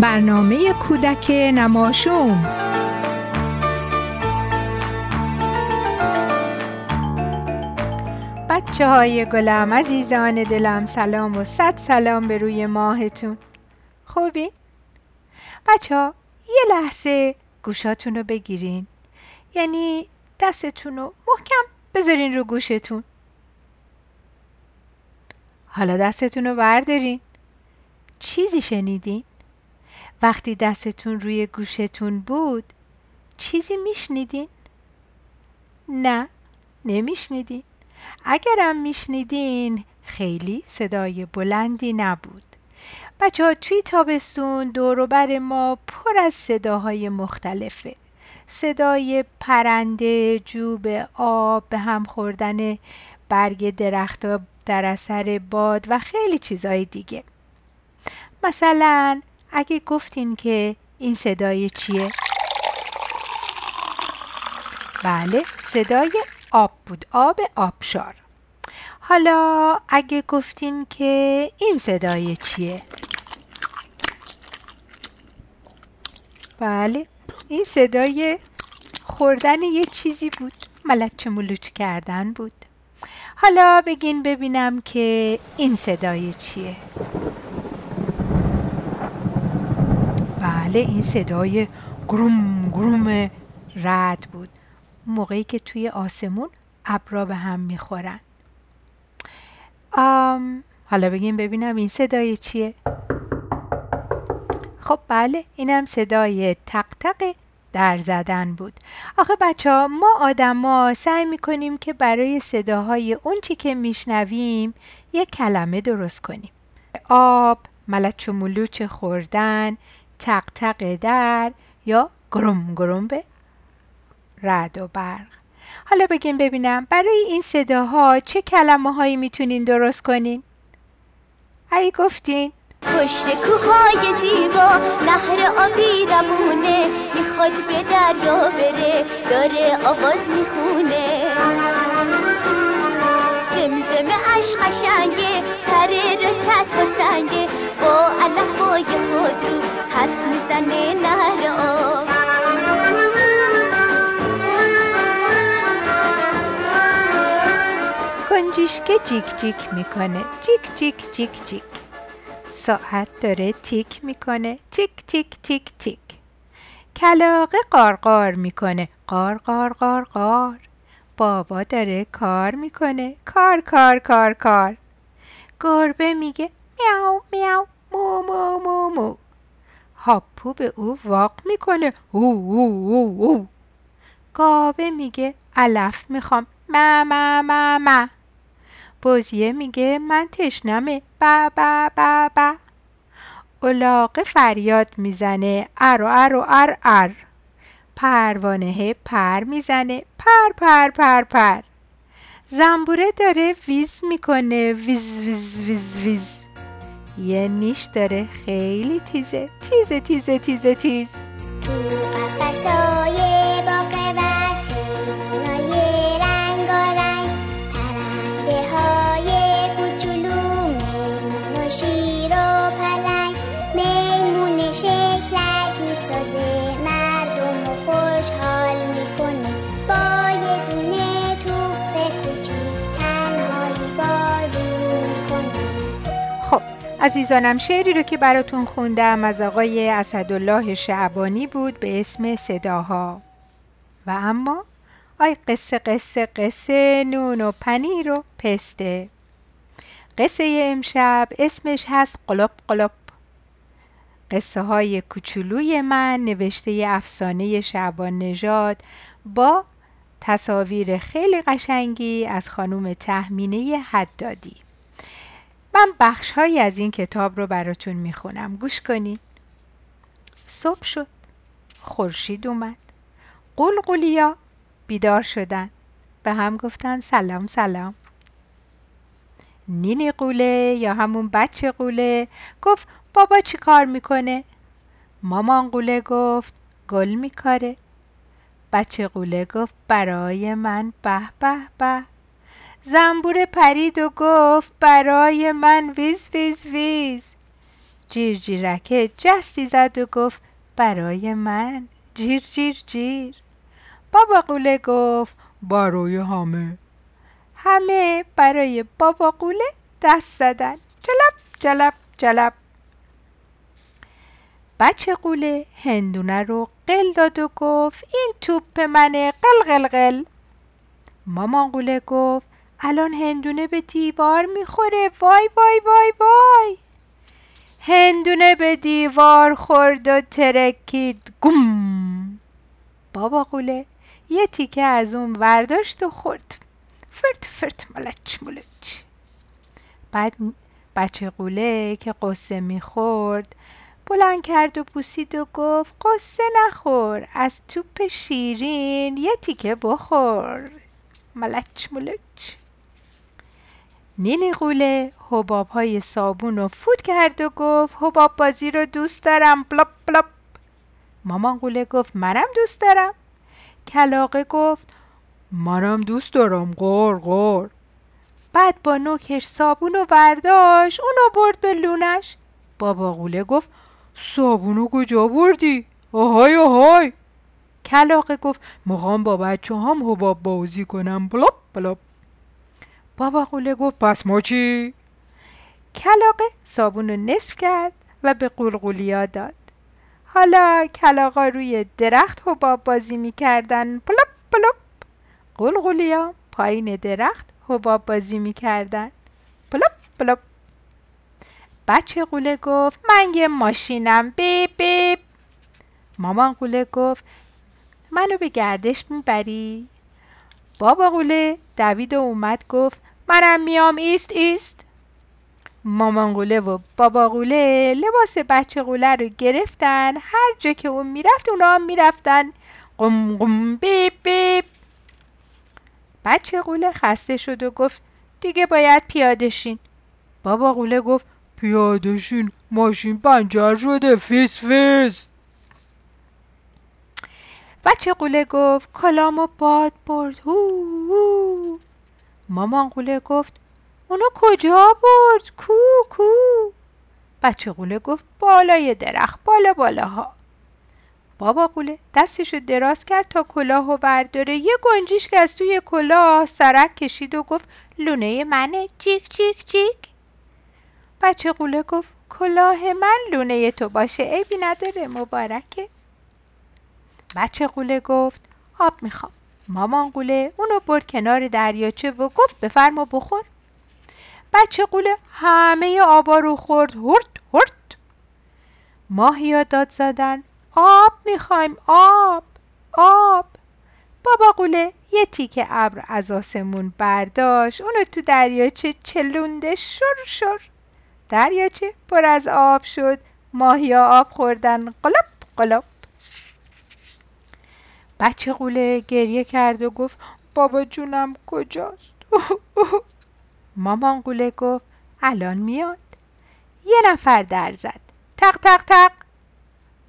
برنامه کودک نماشوم. بچه های گلم عزیزان دلم سلام و صد سلام به روی ماهتون. خوبی؟ بچه ها یه لحظه گوشاتون رو بگیرین. یعنی دستتون رو محکم بذارین رو گوشتون. حالا دستتون رو بردارین. چیزی شنیدین؟ وقتی دستتون روی گوشتون بود چیزی میشنیدین؟ نه نمیشنیدین. اگرم میشنیدین خیلی صدای بلندی نبود. بچه ها توی تابستون دوروبر ما پر از صداهای مختلفه. صدای پرنده جوب آب به هم خوردن برگ درختها در اثر باد و خیلی چیزهای دیگه. مثلا اگه گفتین که این صدای چیه؟ بله صدای آب بود آب آبشار حالا اگه گفتین که این صدای چیه؟ بله این صدای خوردن یه چیزی بود ملچ ملوچ کردن بود حالا بگین ببینم که این صدای چیه بله این صدای گروم گروم رد بود. موقعی که توی آسمون ابرا به هم می‌خورن. حالا بگیم ببینم این صدای چیه. خب بله اینم صدای تق تق در زدن بود. آخه بچه ها ما آدما سعی می‌کنیم که برای صداهای اون چی که میشنویم یک کلمه درست کنیم. آب ملچ و ملوچ خوردن تق تق در یا گرم گرم به رد و برق حالا بگیم ببینم برای این صداها چه کلمه هایی می‌تونین درست کنین؟ ای گفتین؟ پشت کوهای زیبا نهر آبی رمونه می‌خواد به دریا بره داره آواز می‌خونه اش قشنگه تره رسط و سنگه. با علفای خود رو حرف می‌زنه نهر آب کنجیشکه جیک جیک می‌کنه جیک جیک جیک جیک. ساعت داره تیک می‌کنه تیک تیک تیک تیک. کلاقه قارقار می‌کنه قار قار قار قار. بابا داره کار می‌کنه. کار کار کار کار. گربه میگه میاو میاو مو مو مو مو. هاپو به او واق می‌کنه. او او او او. گاوه میگه علف می‌خوام. ما ما ما ما. بزیه میگه من تشنمه. با با با با. الاغه فریاد می‌زنه. ار و ار و ار ار. پروانه پر می‌زنه. پر پر پر پر. زنبوره داره ویز می‌کنه. ویز ویز ویز ویز. یه نیش داره خیلی تیزه. تیزه تیزه تیزه تیز. تو قفسای عزیزانم شعری رو که براتون خوندم از آقای اسدالله شعبانی بود به اسم صداها. و اما آی قصه قصه قصه نون و پنیر و پسته. قصه امشب اسمش هست قلب قلب قصه های کوچولوی من نوشته افسانه شعبان نژاد با تصاویر خیلی قشنگی از خانم تهمینه حدادی. من بخش هایی از این کتاب رو براتون می‌خونم. گوش کنین. صبح شد. خورشید اومد. قلقلیا بیدار شدن. به هم گفتن سلام سلام. نینی قوله یا همون بچه قوله گفت بابا چی کار می‌کنه؟ مامان قوله گفت گل میکاره. بچه قوله گفت برای من به به به. زنبور پرید و گفت برای من ویز ویز ویز. جیرجیرکه جستی زد و گفت برای من. جیر جیر جیر. بابا قوله گفت برای همه. همه برای بابا قوله دست زدن. جلب جلب جلب. بچه قوله هندونه رو قل داد و گفت این توپ منه قل قل قل. مامان قوله گفت الان هندونه به دیوار می‌خوره. وای وای وای وای. هندونه به دیوار خورد و ترکید. گم. بابا قوله یه تیکه از اون ورداشت و خورد. فرت فرت ملچ ملچ. بعد بچه قوله که قصه می‌خورد بلند کرد و بوسید و گفت قصه نخور از توپ شیرین یه تیکه بخور. ملچ ملچ. نینی قوله حباب های صابون رو فوت کرد و گفت حباب بازی رو دوست دارم. بلاب بلاب مامان قوله گفت منم دوست دارم. کلاقه گفت منم دوست دارم. غار غار بعد با نوکش صابون و برداشت اونو برد به لونش. بابا قوله گفت صابونو کجا بردی؟ آهای آهای. کلاقه گفت می‌خوام با بچه هم حباب بازی کنم. بلاب بلاب بابا قوله گفت پس ما چی؟ کلاقه صابون رو نصف کرد و به قولقولیا داد. حالا کلاقا روی درخت حباب بازی می‌کردن. پلوب پلوب قولقولیا پایین درخت حباب بازی می‌کردن. پلوب پلوب بچه قوله گفت من یه ماشینم. بیب بیب مامان قوله گفت منو به گردش می‌بری؟ بابا قوله دوید و اومد گفت منم میام ایست ایست. مامان قوله و بابا قوله لباس بچه قوله رو گرفتن. هر جا که اون می‌رفت اونا هم می‌رفتن. قم قم بیب بیب. بچه قوله خسته شد و گفت دیگه باید پیاده شین. بابا قوله گفت پیاده شین ماشین پنچر شده فیس فیس. بچه غوله گفت کلامو باد برد. هو هو. مامان غوله گفت اونو کجا برد کو کو. بچه غوله گفت بالای درخت بالا بالاها. بابا غوله دستشو دراز کرد تا کلاهو برداره. یه گنجیش که از توی کلاه سرک کشید و گفت لونه منه. چیک چیک چیک. بچه قوله گفت کلاه من لونه تو باشه. عیبی نداره مبارکه. بچه قوله گفت آب می‌خوام. مامان قوله اونو برد کنار دریاچه و گفت بفرما بخور. بچه قوله همه آبا رو خورد هرد هرد ماهیا داد زدن آب می‌خوایم آب آب. بابا قوله یه تیکه ابر از آسمون برداشت اونو تو دریاچه چلونده شر شر. دریاچه پر از آب شد ماهیا آب خوردن قلب قلب. بچه قوله گریه کرد و گفت بابا جونم کجاست؟ مامان قوله گفت الان میاد. یه نفر در زد. تق تق تق.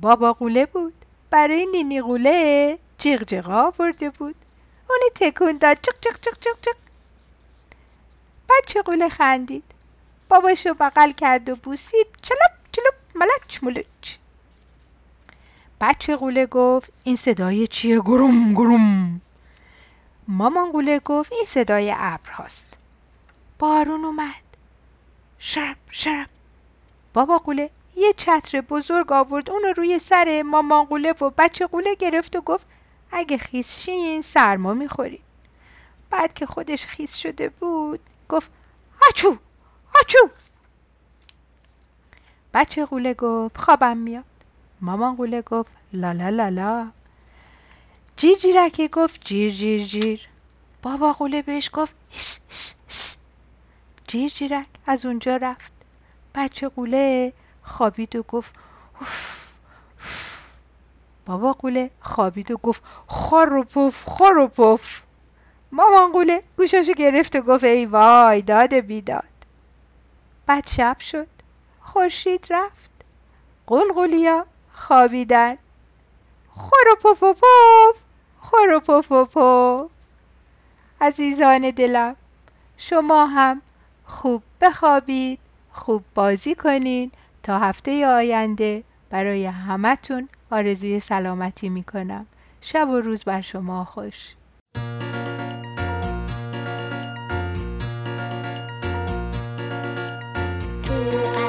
بابا قوله بود. برای نینی قوله جیغ آورده بود. اونی تکون داد. چق چق چق چق چق. بچه قوله خندید. باباشو بغل کرد و بوسید. چلپ چلپ ملچ ملچ بچه قوله گفت این صدای چیه؟ گروم گروم. مامان قوله گفت این صدای ابر هاست. بارون اومد. شرب شرب. بابا قوله یه چتر بزرگ آورد اون روی سر مامان قوله و بچه قوله گرفت و گفت اگه خیس شین سرما می‌خوری. بعد که خودش خیس شده بود گفت آچو آچو. بچه قوله گفت خوابم میاد. مامان قوله گفت لالا لالا جیر جیرکه گفت جیر جیر جیر. بابا قوله بهش گفت هس هس هس جیر جیرک از اونجا رفت. بچه قوله خوابید و گفت اوف بابا قوله خوابید و گفت خور و پف خور و پف. مامان قوله گوشاشو گرفت و گفت ای وای داد بیداد. بعد شب شد. خورشید رفت. قلقلیا خوابیدن. خروپوپوپوف خروپوپوپوف عزیزان دلم شما هم خوب بخوابید خوب بازی کنین تا هفته آینده برای همتون آرزوی سلامتی می‌کنم. شب و روز بر شما خوش. تو